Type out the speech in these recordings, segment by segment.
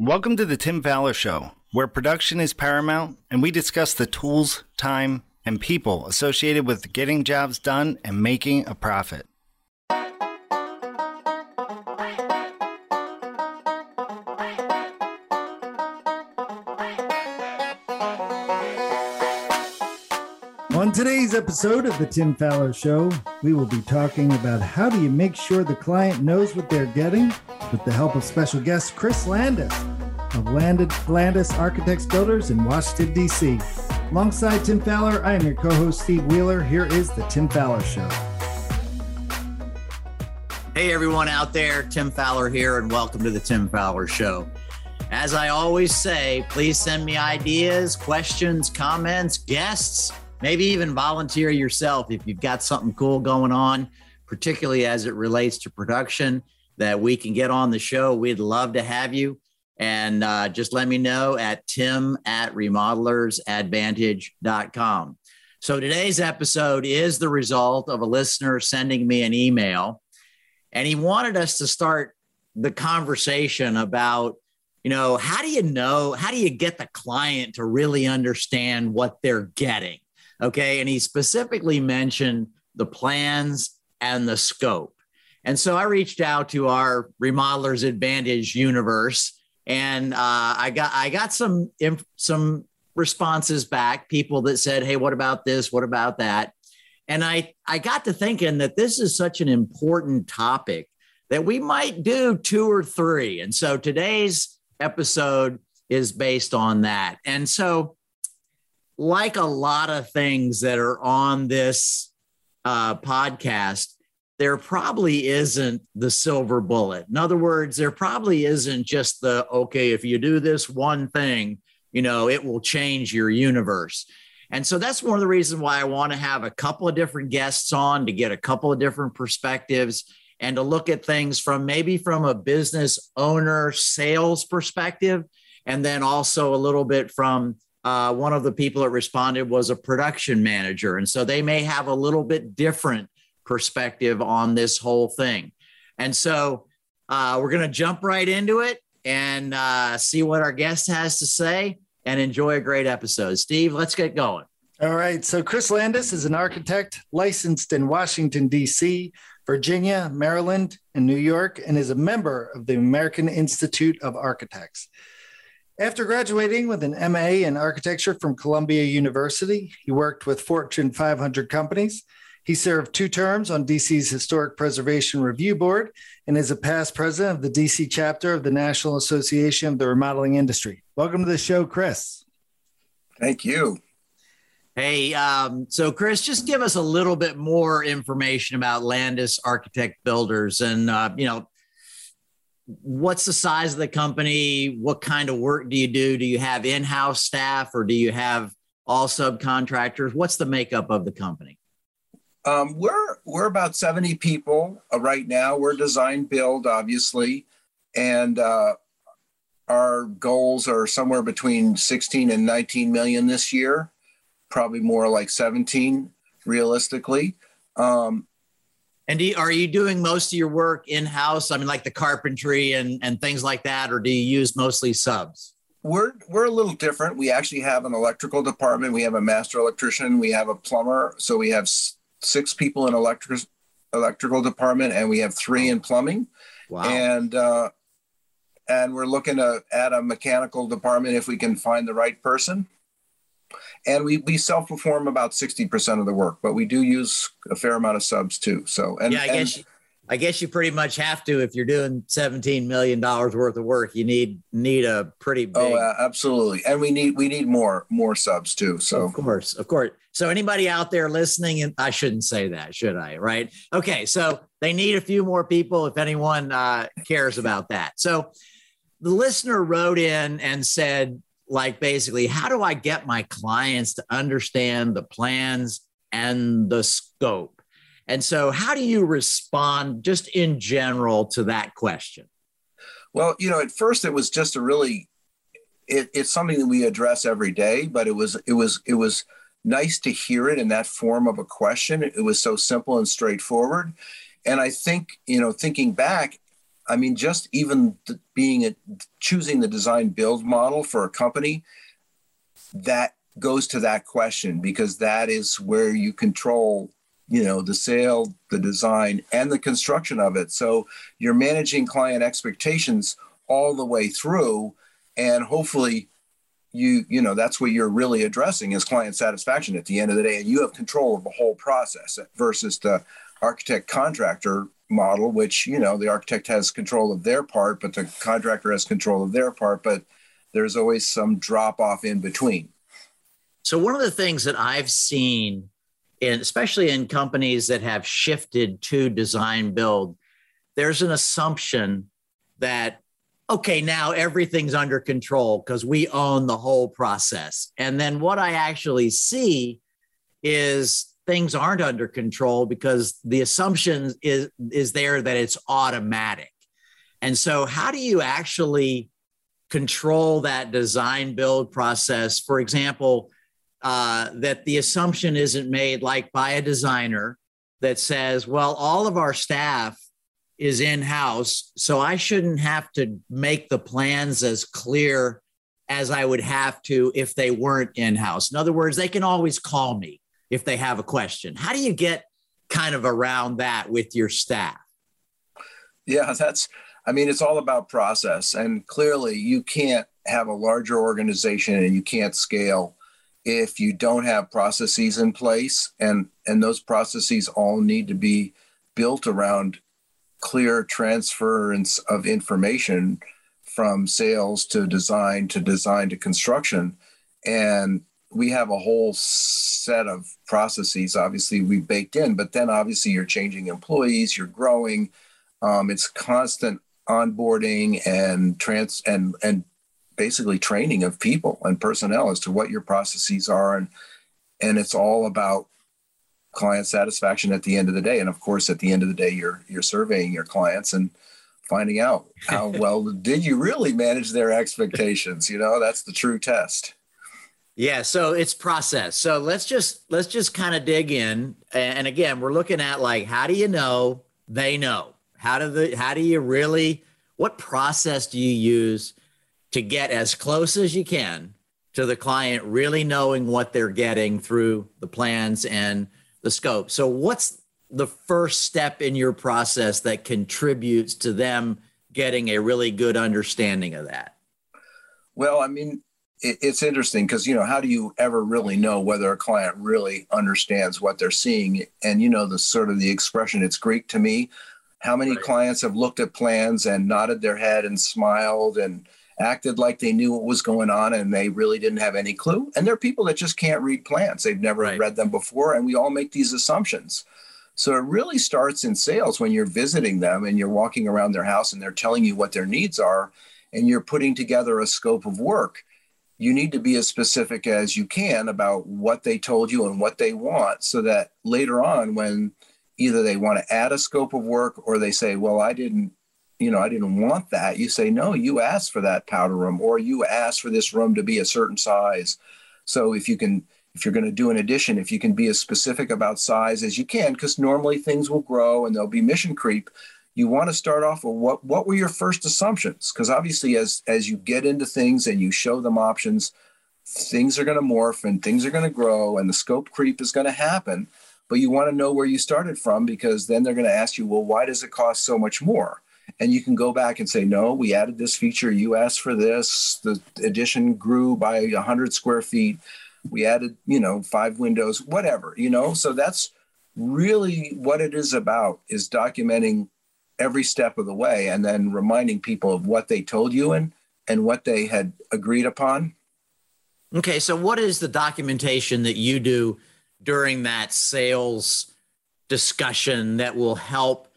Welcome to the Tim Fowler Show, where production is paramount and we discuss the tools, time, and people associated with getting jobs done and making a profit. On today's episode of the Tim Fowler Show, we will be talking about how do you make sure the client knows what they're getting with the help of special guest Chris Landis of Landed, Landis Architects Builders in Washington, D.C. Alongside Tim Fowler, I am your co host, Steve Wheeler. Here is the Tim Fowler Show. Hey, everyone out there, Tim Fowler here, and welcome to the Tim Fowler Show. As I always say, please send me ideas, questions, comments, guests, maybe even volunteer yourself if you've got something cool going on, particularly as it relates to production that we can get on the show. We'd love to have you. And uh, just let me know at tim at remodelersadvantage.com. So today's episode is the result of a listener sending me an email, and he wanted us to start the conversation about, you know, how do you know, how do you get the client to really understand what they're getting? Okay. And he specifically mentioned the plans and the scope. And so I reached out to our Remodelers Advantage universe and uh, I got I got some some responses back, people that said, "Hey, what about this? What about that?" And I I got to thinking that this is such an important topic that we might do two or three. And so today's episode is based on that. And so, like a lot of things that are on this uh, podcast, there probably isn't the silver bullet. In other words, there probably isn't just the, okay, if you do this one thing, you know, it will change your universe. And so that's one of the reasons why I want to have a couple of different guests on to get a couple of different perspectives and to look at things from maybe from a business owner sales perspective. And then also a little bit from uh, one of the people that responded was a production manager. And so they may have a little bit different perspective on this whole thing. And so uh, we're going to jump right into it and uh, see what our guest has to say and enjoy a great episode. Steve, let's get going. All right. So, Chris Landis is an architect licensed in Washington, D.C., Virginia, Maryland, and New York, and is a member of the American Institute of Architects. After graduating with an MA in architecture from Columbia University, he worked with Fortune 500 companies he served two terms on DC's Historic Preservation Review Board and is a past president of the DC chapter of the National Association of the Remodeling Industry. Welcome to the show, Chris. Thank you. Hey, um, so Chris, just give us a little bit more information about Landis Architect Builders, and uh, you know, what's the size of the company? What kind of work do you do? Do you have in-house staff, or do you have all subcontractors? What's the makeup of the company? Um, we're we're about 70 people uh, right now. We're design build, obviously, and uh, our goals are somewhere between 16 and 19 million this year. Probably more like 17, realistically. Um, and you, are you doing most of your work in house? I mean, like the carpentry and and things like that, or do you use mostly subs? We're we're a little different. We actually have an electrical department. We have a master electrician. We have a plumber. So we have six people in electric electrical department, and we have three in plumbing. Wow. And uh, and we're looking to add a mechanical department if we can find the right person. And we, we self perform about 60% of the work, but we do use a fair amount of subs too. So, and yeah, I guess and, I guess you pretty much have to if you're doing 17 million dollars worth of work. You need need a pretty oh, big. Oh, uh, absolutely, and we need we need more more subs too. So of course, of course. So anybody out there listening, and I shouldn't say that, should I? Right? Okay, so they need a few more people if anyone uh, cares about that. So the listener wrote in and said, like, basically, how do I get my clients to understand the plans and the scope? And so, how do you respond just in general to that question? Well, you know, at first it was just a really, it, it's something that we address every day, but it was, it was, it was nice to hear it in that form of a question. It was so simple and straightforward. And I think, you know, thinking back, I mean, just even being a, choosing the design build model for a company, that goes to that question because that is where you control you know the sale the design and the construction of it. So you're managing client expectations all the way through and hopefully you you know that's what you're really addressing is client satisfaction at the end of the day and you have control of the whole process versus the architect contractor model which you know the architect has control of their part but the contractor has control of their part but there's always some drop off in between. So one of the things that i've seen in especially in companies that have shifted to design build there's an assumption that okay now everything's under control because we own the whole process. And then what i actually see is things aren't under control because the assumption is is there that it's automatic. And so how do you actually control that design build process? For example uh, that the assumption isn't made like by a designer that says, well, all of our staff is in house, so I shouldn't have to make the plans as clear as I would have to if they weren't in house. In other words, they can always call me if they have a question. How do you get kind of around that with your staff? Yeah, that's, I mean, it's all about process. And clearly, you can't have a larger organization and you can't scale if you don't have processes in place and and those processes all need to be built around clear transference of information from sales to design to design to construction. And we have a whole set of processes obviously we baked in but then obviously you're changing employees you're growing um, it's constant onboarding and trans and and basically training of people and personnel as to what your processes are. And and it's all about client satisfaction at the end of the day. And of course at the end of the day you're you're surveying your clients and finding out how well did you really manage their expectations? You know that's the true test. Yeah so it's process. So let's just let's just kind of dig in. And again we're looking at like how do you know they know? How do the how do you really what process do you use to get as close as you can to the client really knowing what they're getting through the plans and the scope. So, what's the first step in your process that contributes to them getting a really good understanding of that? Well, I mean, it's interesting because, you know, how do you ever really know whether a client really understands what they're seeing? And, you know, the sort of the expression, it's Greek to me. How many right. clients have looked at plans and nodded their head and smiled and acted like they knew what was going on and they really didn't have any clue. And there are people that just can't read plans. They've never right. read them before. And we all make these assumptions. So it really starts in sales when you're visiting them and you're walking around their house and they're telling you what their needs are and you're putting together a scope of work. You need to be as specific as you can about what they told you and what they want so that later on, when either they want to add a scope of work or they say, Well, I didn't you know, I didn't want that. You say, no, you asked for that powder room or you asked for this room to be a certain size. So if you can, if you're going to do an addition, if you can be as specific about size as you can, because normally things will grow and there'll be mission creep. You want to start off with what what were your first assumptions? Because obviously, as as you get into things and you show them options, things are going to morph and things are going to grow and the scope creep is going to happen. But you want to know where you started from because then they're going to ask you, well, why does it cost so much more? And you can go back and say no we added this feature you asked for this. The addition grew by 100 square feet. We added you know five windows whatever you know? So that's really what it is about is documenting every step of the way and then reminding people of what they told you and and what they had agreed upon. Okay so what is the documentation that you do during that sales discussion that will help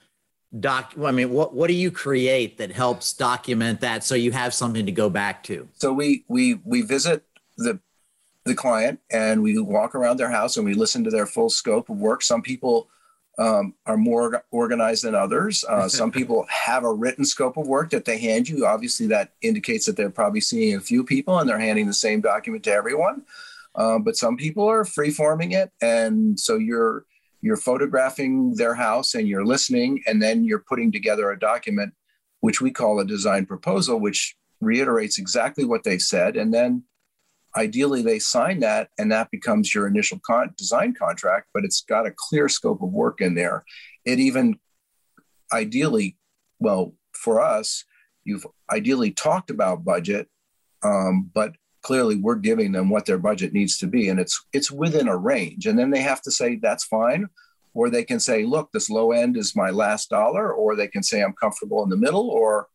doc i mean what what do you create that helps document that so you have something to go back to? So we we we visit the the client and we walk around their house and we listen to their full scope of work. Some people um, are more organized than others. Uh, some people have a written scope of work that they hand you. Obviously that indicates that they're probably seeing a few people and they're handing the same document to everyone. Um, but some people are free forming it. And so you're you're photographing their house and you're listening and then you're putting together a document which we call a design proposal, which reiterates exactly what they said. And then ideally they sign that and that becomes your initial con- design contract, but it's got a clear scope of work in there. It even ideally, well, for us, you've ideally talked about budget, um, but clearly we're giving them what their budget needs to be and it's it's within a range. And then they have to say that's fine. Or they can say look this low end is my last dollar. Or they can say i'm comfortable in the middle. Or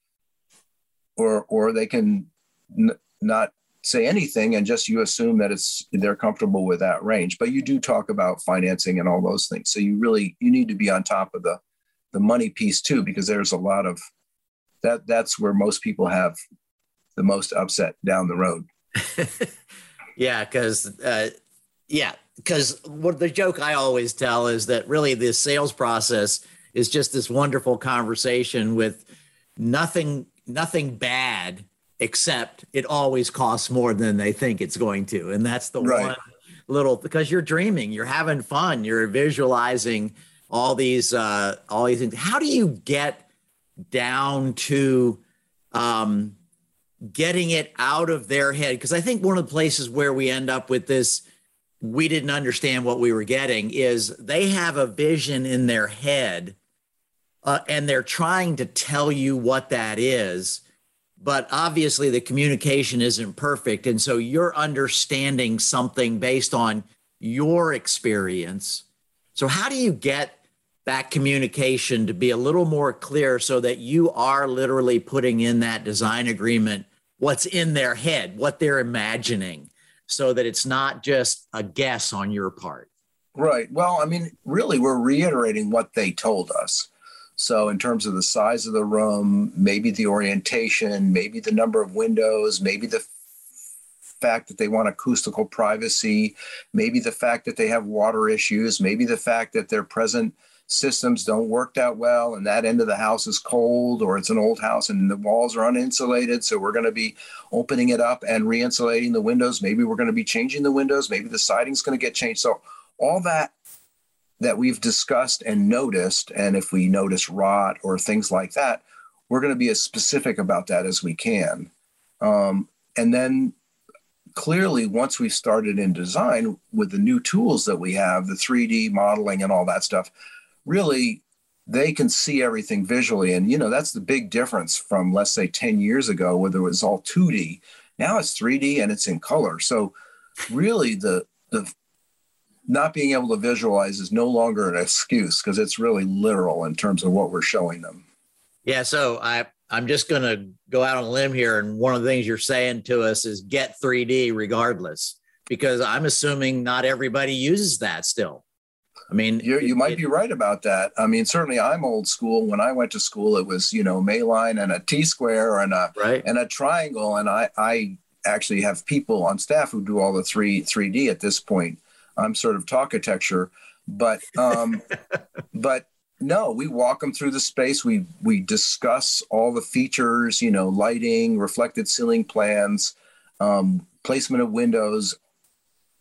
or or they can n- not say anything and just you assume that it's they're comfortable with that range. But you do talk about financing and all those things. So you really you need to be on top of the the money piece too because there's a lot of that that's where most people have the most upset down the road yeah because uh, yeah because what the joke i always tell is that really the sales process is just this wonderful conversation with nothing nothing bad except it always costs more than they think it's going to. And that's the right. one little because you're dreaming, you're having fun, you're visualizing all these uh all these things. How do you get down to um getting it out of their head? Because I think one of the places where we end up with this we didn't understand what we were getting is they have a vision in their head uh, and they're trying to tell you what that is but obviously the communication isn't perfect and so you're understanding something based on your experience so how do you get that communication to be a little more clear so that you are literally putting in that design agreement what's in their head what they're imagining so that it's not just a guess on your part. Right. Well i mean really we're reiterating what they told us. So, in terms of the size of the room, maybe the orientation, maybe the number of windows, maybe the fact that they want acoustical privacy, maybe the fact that they have water issues, maybe the fact that their present systems don't work that well and that end of the house is cold or it's an old house and the walls are uninsulated so we're going to be opening it up and re-insulating the windows maybe we're going to be changing the windows maybe the siding's going to get changed so all that that we've discussed and noticed. And if we notice rot or things like that, we're going to be as specific about that as we can. Um, and then clearly, once we started in design with the new tools that we have, the 3D modeling and all that stuff, really they can see everything visually. And, you know, that's the big difference from, let's say, 10 years ago, where it was all 2D. Now it's 3D and it's in color. So, really, the, the not being able to visualize is no longer an excuse because it's really literal in terms of what we're showing them. Yeah, so I I'm just going to go out on a limb here and one of the things you're saying to us is get 3D regardless because I'm assuming not everybody uses that still. I mean, you you might it, be right about that. I mean, certainly I'm old school. When I went to school, it was you know Mayline and a T square and a right. and a triangle, and I I actually have people on staff who do all the three 3D at this point. I'm sort of talkitecture, but um, but no, we walk them through the space. We we discuss all the features, you know, lighting, reflected ceiling plans, um, placement of windows,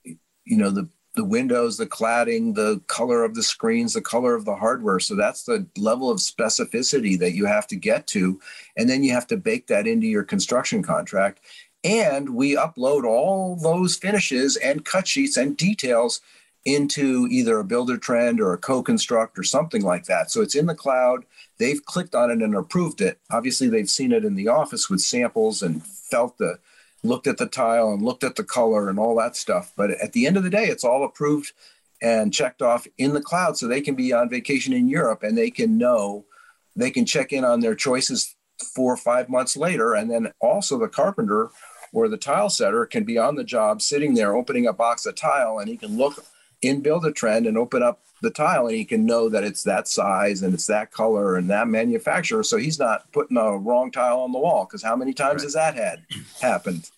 you know, the the windows, the cladding, the color of the screens, the color of the hardware. So that's the level of specificity that you have to get to. And then you have to bake that into your construction contract. And we upload all those finishes and cut sheets and details into either a Buildertrend or a CoConstruct or something like that. So it's in the cloud. They've clicked on it and approved it. Obviously, they've seen it in the office with samples and felt the looked at the tile and looked at the color and all that stuff. But at the end of the day, it's all approved and checked off in the cloud so they can be on vacation in Europe and they can know they can check in on their choices four or five months later. And then also the carpenter or the tile setter can be on the job sitting there opening a box of tile and he can look in Buildertrend and open up the tile and he can know that it's that size and it's that color and that manufacturer so he's not putting a wrong tile on the wall because how many times right. has that had happened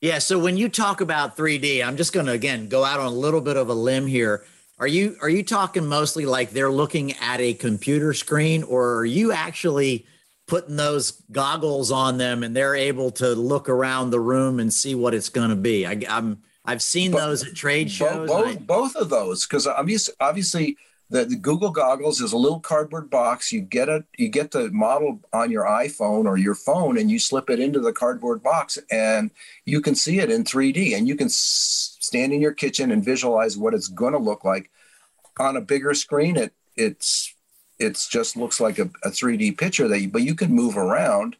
yeah so when you talk about 3d i'm just going to again go out on a little bit of a limb here are you are you talking mostly like they're looking at a computer screen or are you actually putting those goggles on them and they're able to look around the room and see what it's going to be. I, am I've seen those at trade shows. Both, both, both of those, because obviously, obviously the, the Google goggles is a little cardboard box. You get it, you get the model on your iPhone or your phone, and you slip it into the cardboard box, and you can see it in 3D, and you can stand in your kitchen and visualize what it's going to look like on a bigger screen. It it's it's just looks like a, a 3D picture that you, but you can move around.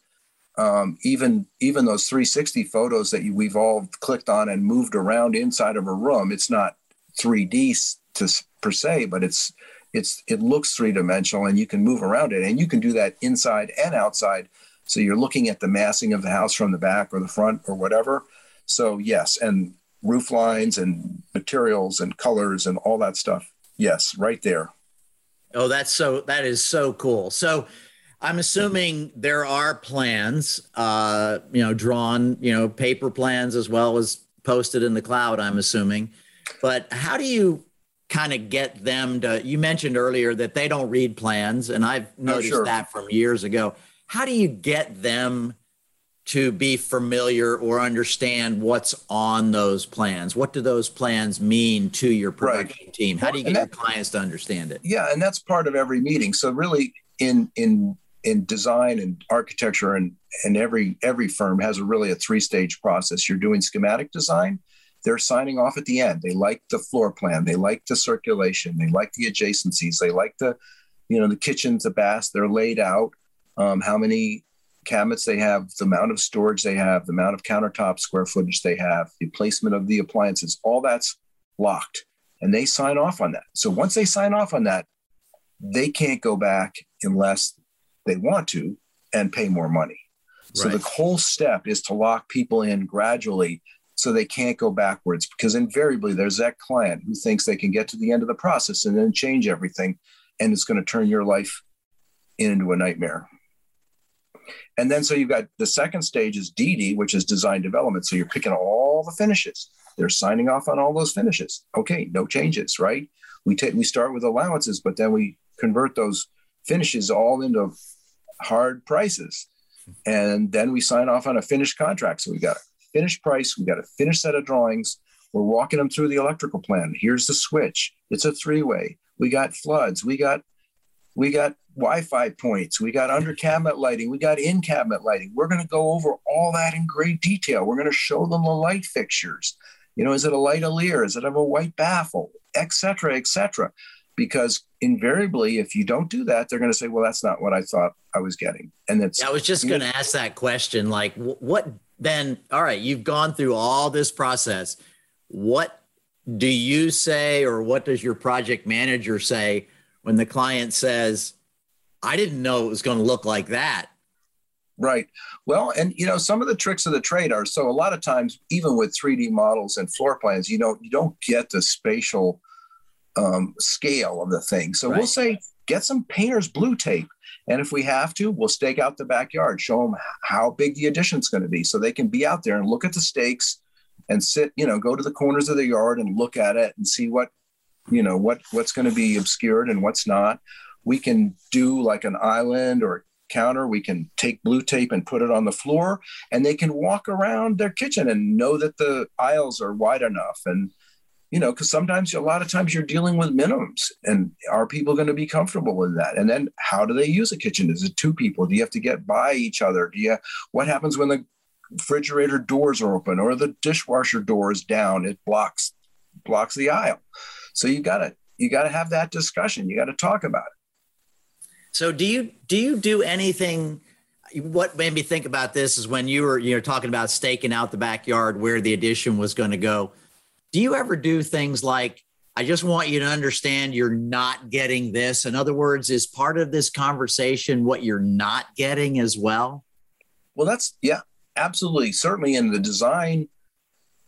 Um, even even those 360 photos that you, we've all clicked on and moved around inside of a room, it's not 3D to per se, but it's it's it looks three dimensional and you can move around it, and you can do that inside and outside. So you're looking at the massing of the house from the back or the front or whatever. So yes, and roof lines and materials and colors and all that stuff. Yes, right there. Oh, that's so that is so cool. So I'm assuming there are plans, uh, you know, drawn, you know, paper plans as well as posted in the cloud, I'm assuming. But how do you kind of get them to you mentioned earlier that they don't read plans and I've oh, noticed oh, sure. that from years ago. How do you get them to be familiar or understand what's on those plans. What do those plans mean to your production right. team? How do you get that, your clients to understand it? Yeah, and that's part of every meeting. So really in in in design and architecture and and every every firm has a really a three-stage process. You're doing schematic design, they're signing off at the end. They like the floor plan, they like the circulation, they like the adjacencies, they like the you know the kitchens, the baths, they're laid out. Um, how many cabinets they have, the amount of storage they have, the amount of countertop square footage they have, the placement of the appliances, all that's locked. And they sign off on that. So once they sign off on that, they can't go back unless they want to and pay more money. So right. the whole step is to lock people in gradually so they can't go backwards because invariably there's that client who thinks they can get to the end of the process and then change everything and it's going to turn your life into a nightmare. And then so you've got the second stage is DD, which is design development. So you're picking all the finishes. They're signing off on all those finishes. Okay, no changes, right? We take we start with allowances, but then we convert those finishes all into hard prices. And then we sign off on a finished contract. So we got finished price, we got a finished set of drawings. We're walking them through the electrical plan. Here's the switch. It's a three-way. We got floods. We got we got Wi-Fi points, we got under cabinet lighting, we got in cabinet lighting. We're going to go over all that in great detail. We're going to show them the light fixtures. You know, is it a Lightolier? Is it of a white baffle, et cetera, et cetera? Because invariably, if you don't do that, they're going to say, "Well, that's not what I thought I was getting." And that's. I was just going to ask that question. Like, what then? All right, you've gone through all this process. What do you say, or what does your project manager say when the client says, I didn't know it was going to look like that. Right. Well, and you know, some of the tricks of the trade are so a lot of times, even with 3D models and floor plans, you don't you don't get the spatial um, scale of the thing. So right. we'll say get some painter's blue tape, and if we have to, we'll stake out the backyard, show them how big the addition's going to be, so they can be out there and look at the stakes and sit, you know, go to the corners of the yard and look at it and see what, you know, what what's going to be obscured and what's not we can do like an island or counter. We can take blue tape and put it on the floor, and they can walk around their kitchen and know that the aisles are wide enough. And you know, because sometimes a lot of times you're dealing with minimums, and are people going to be comfortable with that? And then how do they use a kitchen? Is it two people? Do you have to get by each other? Do you? What happens when the refrigerator doors are open or the dishwasher door is down? It blocks blocks the aisle. So you got to you got to have that discussion. You got to talk about it. So do you do you do anything? What made me think about this is when you were you know talking about staking out the backyard where the addition was going to go. Do you ever do things like I just want you to understand you're not getting this? In other words, is part of this conversation what you're not getting as well? Well, that's yeah, absolutely. Certainly in the design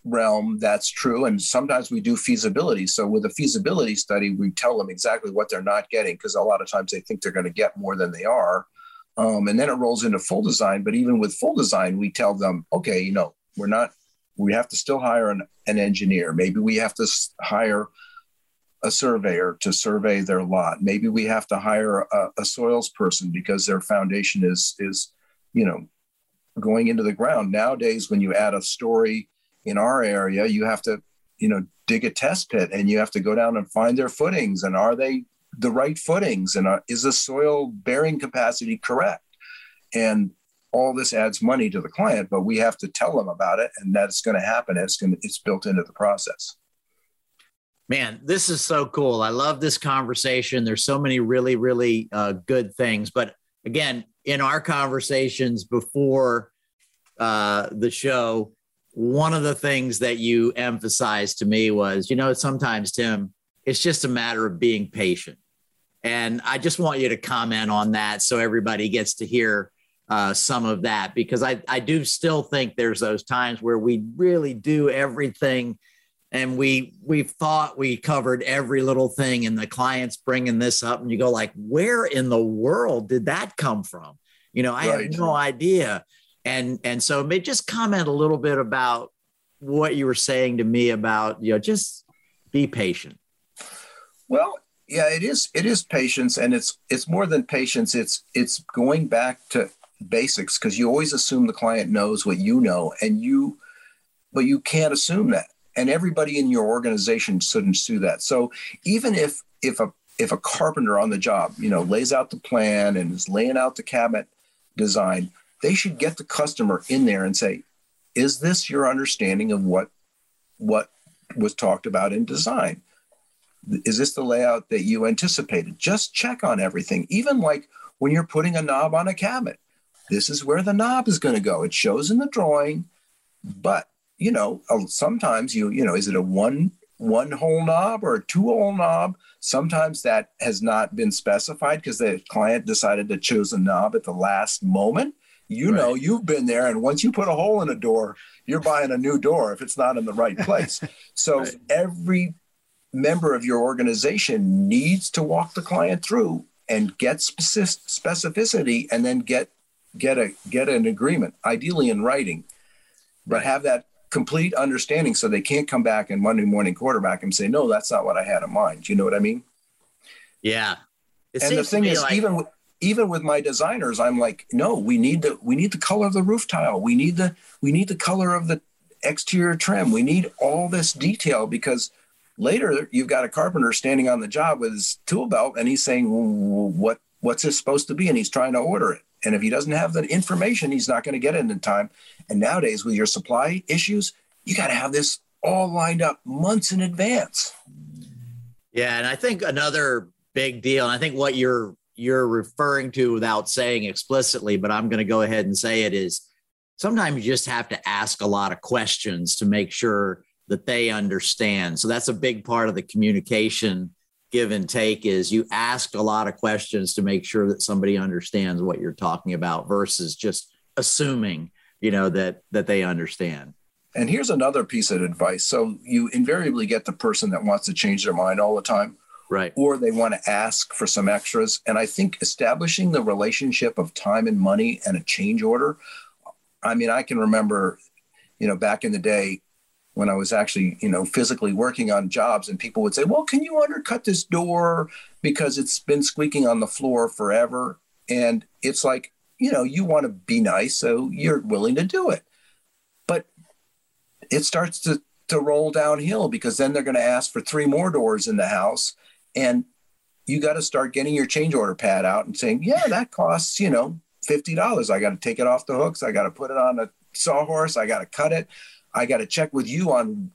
realm, that's true. And sometimes we do feasibility. So with a feasibility study, we tell them exactly what they're not getting because a lot of times they think they're going to get more than they are. Um, and then it rolls into full design. But even with full design, we tell them, okay, you know, we're not, we have to still hire an, an engineer. Maybe we have to hire a surveyor to survey their lot. Maybe we have to hire a, a soils person because their foundation is, is, you know, going into the ground. Nowadays, when you add a story in our area, you have to, you know, dig a test pit and you have to go down and find their footings and are they the right footings and uh, is the soil bearing capacity correct and all this adds money to the client but we have to tell them about it and that's going to happen. It's going to it's built into the process. Man this is so cool. I love this conversation. There's so many really really uh, good things. But again in our conversations before uh, the show one of the things that you emphasized to me was you know sometimes tim it's just a matter of being patient. And I just want you to comment on that so everybody gets to hear uh, some of that because I, I do still think there's those times where we really do everything and we we thought we covered every little thing and the client's bringing this up and you go like where in the world did that come from? You know i right. have no idea. And and so may just comment a little bit about what you were saying to me about you know just be patient. Well yeah it is it is patience and it's it's more than patience. It's it's going back to basics because you always assume the client knows what you know and you but you can't assume that and everybody in your organization shouldn't do that so even if if a if a carpenter on the job you know lays out the plan and is laying out the cabinet design they should get the customer in there and say is this your understanding of what what was talked about in design is this the layout that you anticipated? Just check on everything, even like when you're putting a knob on a cabinet. This is where the knob is going to go. It shows in the drawing, but you know, sometimes you, you know, is it a one one hole knob or a two hole knob? Sometimes that has not been specified because the client decided to choose a knob at the last moment. You right. know, you've been there, and once you put a hole in a door, you're buying a new door if it's not in the right place. So right. every member of your organization needs to walk the client through and get specificity and then get get a get an agreement ideally in writing but have that complete understanding so they can't come back and monday morning quarterback and say no that's not what i had in mind. You know what i mean? Yeah. It and the thing is like- even with, even with my designers i'm like no we need the we need the color of the roof tile. We need the we need the color of the exterior trim. We need all this detail because Later, you've got a carpenter standing on the job with his tool belt, and he's saying, "What what's this supposed to be?" And he's trying to order it. And if he doesn't have the information, he's not going to get it in time. And nowadays, with your supply issues, you got to have this all lined up months in advance. Yeah, and I think another big deal, and I think what you're you're referring to without saying explicitly, but I'm going to go ahead and say it is sometimes you just have to ask a lot of questions to make sure that they understand. So that's a big part of the communication give and take is you ask a lot of questions to make sure that somebody understands what you're talking about versus just assuming, you know, that that they understand. And here's another piece of advice. So you invariably get the person that wants to change their mind all the time. Right. Or they want to ask for some extras. And I think establishing the relationship of time and money and a change order. I mean, I can remember, you know, back in the day, when I was actually, you know, physically working on jobs and people would say, "Well, can you undercut this door because it's been squeaking on the floor forever?" And it's like, you know, you want to be nice, so you're willing to do it. But it starts to to roll downhill because then they're going to ask for three more doors in the house and you got to start getting your change order pad out and saying, "Yeah, that costs, you know, $50. I got to take it off the hooks, I got to put it on a sawhorse, I got to cut it." I got to check with you on,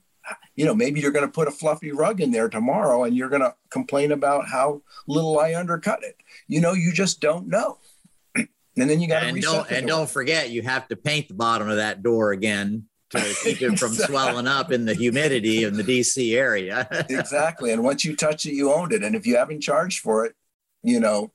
you know, maybe you're going to put a fluffy rug in there tomorrow and you're going to complain about how little I undercut it. You know, you just don't know. And then you got to and don't and don't forget you have to paint the bottom of that door again to keep it from swelling up in the humidity in the DC area. exactly. And once you touch it, you owned it. And if you haven't charged for it, you know,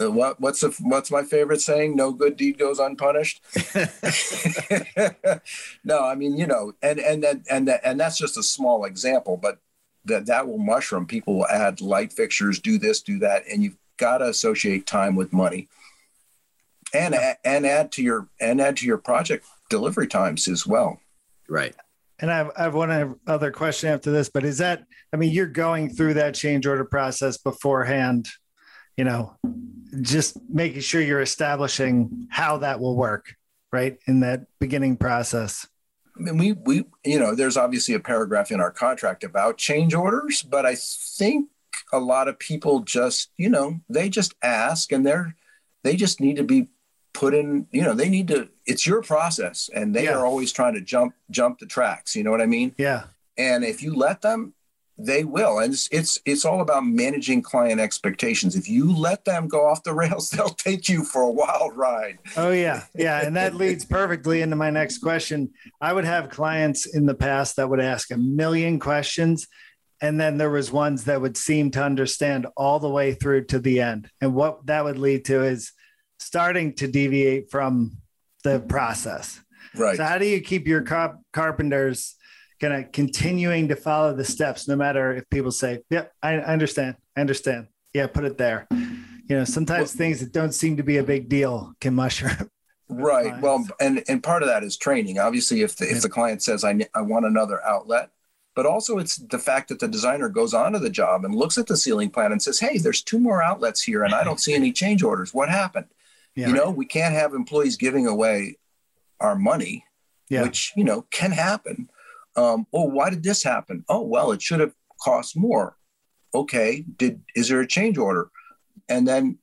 uh, what what's the, what's my favorite saying? No good deed goes unpunished. no, I mean you know, and and that and that and that's just a small example, but that that will mushroom. People will add light fixtures, do this, do that, and you've got to associate time with money, and and add to your and add to your project delivery times as well. Right. And I have, I have one other question after this, but is that, I mean, you're going through that change order process beforehand you know, just making sure you're establishing how that will work, right? In that beginning process. I mean, we, we, you know, there's obviously a paragraph in our contract about change orders, but I think a lot of people just, you know, they just ask and they're, they just need to be put in, you know, they need to, it's your process and they Yeah. are always trying to jump, jump the tracks. You know what I mean? Yeah. And if you let them, they will. And it's, it's, it's all about managing client expectations. If you let them go off the rails, they'll take you for a wild ride. Oh yeah, yeah, and that leads perfectly into my next question. I would have clients in the past that would ask a million questions, and then there was ones that would seem to understand all the way through to the end. And what that would lead to is starting to deviate from the process. Right. So how do you keep your carp- carpenters kind of continuing to follow the steps, no matter if people say, "Yep, I, I understand, I understand." Yeah, put it there. You know, sometimes things that don't seem to be a big deal can mushroom. Right. Well, and and part of that is training. Obviously, if the, if the client says I I want another outlet, but also it's the fact that the designer goes onto the job and looks at the ceiling plan and says, "Hey, there's two more outlets here, and I don't see any change orders. What happened?" Yeah. You know, we can't have employees giving away our money, Yeah. which you know can happen. Um, oh, why did this happen? Oh, well, it should have cost more. Okay, did is there a change order? And then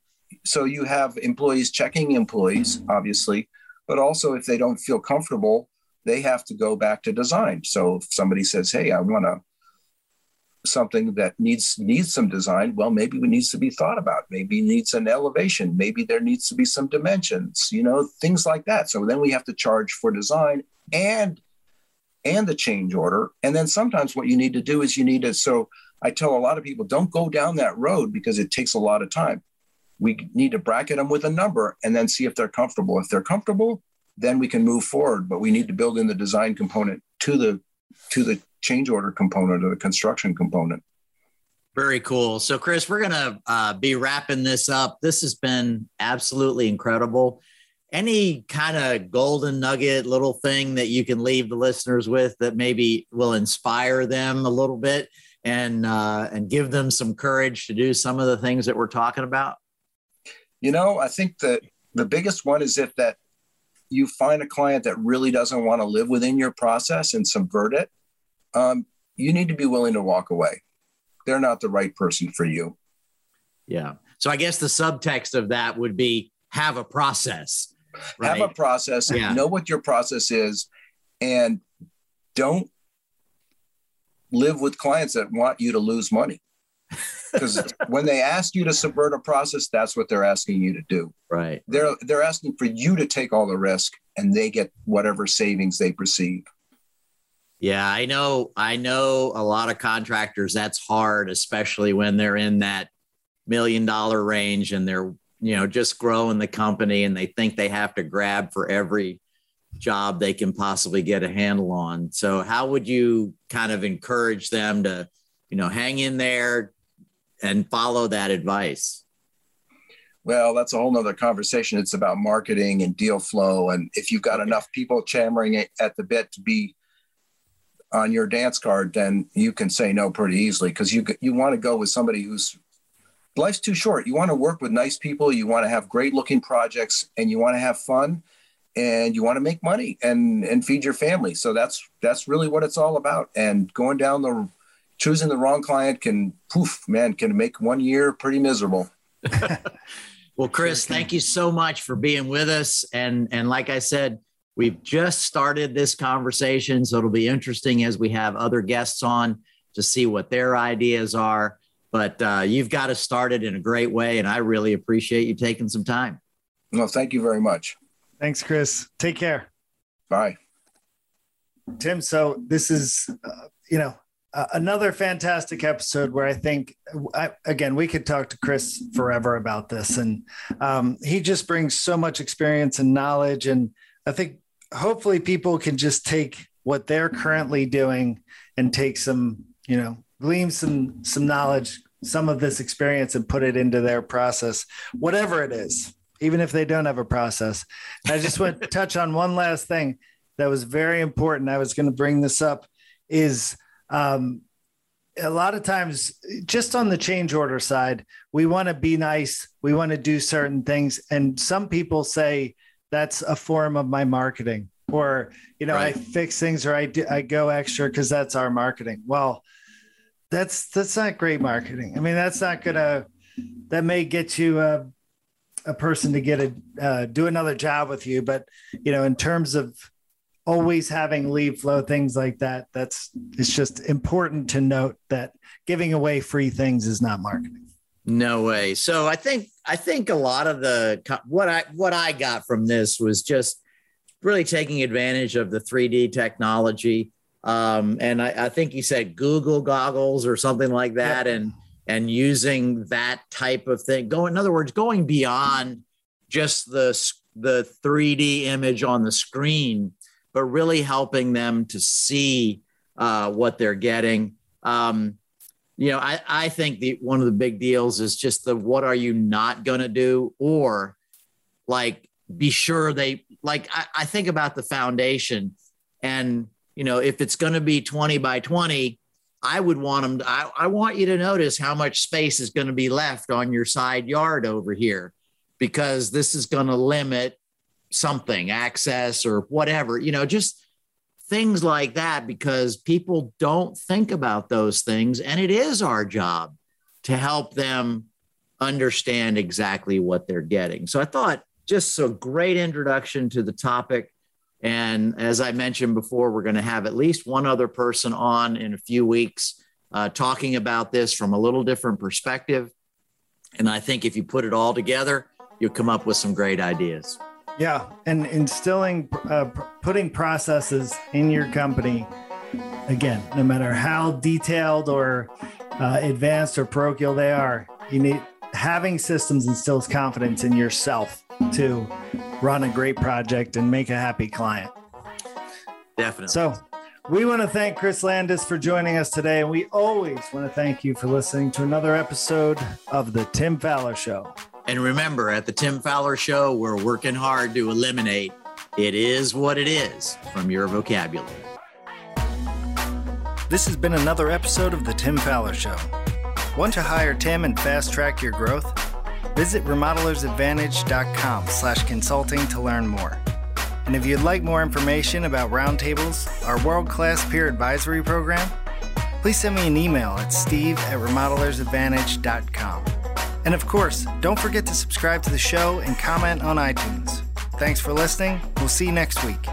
so you have employees checking employees, obviously, but also if they don't feel comfortable, they have to go back to design. So if somebody says, "Hey, I want to something that needs needs some design," well, maybe it needs to be thought about. Maybe it needs an elevation. Maybe there needs to be some dimensions. You know, things like that. So then we have to charge for design and and the change order. And then sometimes what you need to do is you need to. So I tell a lot of people, don't go down that road because it takes a lot of time we need to bracket them with a number and then see if they're comfortable. If they're comfortable, then we can move forward. But we need to build in the design component to the to the change order component or the construction component. Very cool. So, Chris, we're going to uh, be wrapping this up. This has been absolutely incredible. Any kind of golden nugget, little thing that you can leave the listeners with that maybe will inspire them a little bit and uh, and give them some courage to do some of the things that we're talking about? You know, I think that the biggest one is if that you find a client that really doesn't want to live within your process and subvert it, um, you need to be willing to walk away. They're not the right person for you. Yeah. So, I guess the subtext of that would be have a process. Right? Have a process, Yeah. know what your process is, and don't live with clients that want you to lose money. Because when they ask you to subvert a process, that's what they're asking you to do. right. They're they're asking for you to take all the risk, and they get whatever savings they perceive. Yeah, I know. I know a lot of contractors. That's hard, especially when they're in that million dollar range and they're you know just growing the company and they think they have to grab for every job they can possibly get a handle on. So, how would you kind of encourage them to you know hang in there and follow that advice? Well, that's a whole nother conversation. It's about marketing and deal flow, and if you've got enough people chammering it at the bit to be on your dance card, then you can say no pretty easily because you you want to go with somebody who's life's too short. You want to work with nice people. You want to have great looking projects, and you want to have fun, and you want to make money and and feed your family. So that's that's really what it's all about. And going down the choosing the wrong client can poof man can make one year pretty miserable. Well, Chris, Sure thank you so much for being with us. And and like I said, we've just started this conversation, so it'll be interesting as we have other guests on to see what their ideas are. But uh, you've got us started in a great way, and I really appreciate you taking some time. Well, thank you very much. Thanks, Chris. Take care. Bye. Tim. So this is, uh, you know, uh, another fantastic episode where I think, I, again, we could talk to Chris forever about this, and um, he just brings so much experience and knowledge, and I think hopefully people can just take what they're currently doing and take some, you know, glean some some knowledge, some of this experience, and put it into their process, whatever it is, even if they don't have a process. I just want to touch on one last thing that was very important. I was going to bring this up is um, a lot of times just on the change order side, we want to be nice. We want to do certain things. And some people say that's a form of my marketing or, you know, Right. I fix things or I, do, I go extra because that's our marketing. Well, that's that's not great marketing. I mean, that's not gonna that may get you a, a person to get a uh, do another job with you, but you know, in terms of always having lead flow things like that, that's it's just important to note that giving away free things is not marketing. No way. So I think I think a lot of the what I what I got from this was just really taking advantage of the 3D technology. Um, and I, I, think he said Google goggles or something like that, yep. and and using that type of thing. Going, in other words, going beyond just the the 3D image on the screen, but really helping them to see uh, what they're getting. Um, you know, I, I think the one of the big deals is just the what are you not going to do, or like be sure they like. I, I think about the foundation, and you know, if it's going to be 20 by 20, I would want them to, I, I want you to notice how much space is going to be left on your side yard over here because this is going to limit something, access or whatever, you know, just things like that because people don't think about those things. And it is our job to help them understand exactly what they're getting. So I thought just a great introduction to the topic. And as I mentioned before, we're going to have at least one other person on in a few weeks uh, talking about this from a little different perspective. And I think if you put it all together, you'll come up with some great ideas. Yeah. And instilling, uh, putting processes in your company, again, no matter how detailed or uh, advanced or parochial they are, you need having systems instills confidence in yourself to run a great project and make a happy client. Definitely. So, we want to thank Chris Landis for joining us today. And we always want to thank you for listening to another episode of The Tim Faller Show. And remember, at The Tim Faller Show, we're working hard to eliminate it is what it is from your vocabulary. This has been another episode of The Tim Faller Show. Want to hire Tim and fast track your growth? Visit remodelersadvantage.com slash consulting to learn more. And if you'd like more information about Roundtables, our world-class peer advisory program, please send me an email at steve at remodelersadvantage.com. And of course, don't forget to subscribe to the show and comment on iTunes. Thanks for listening. We'll see you next week.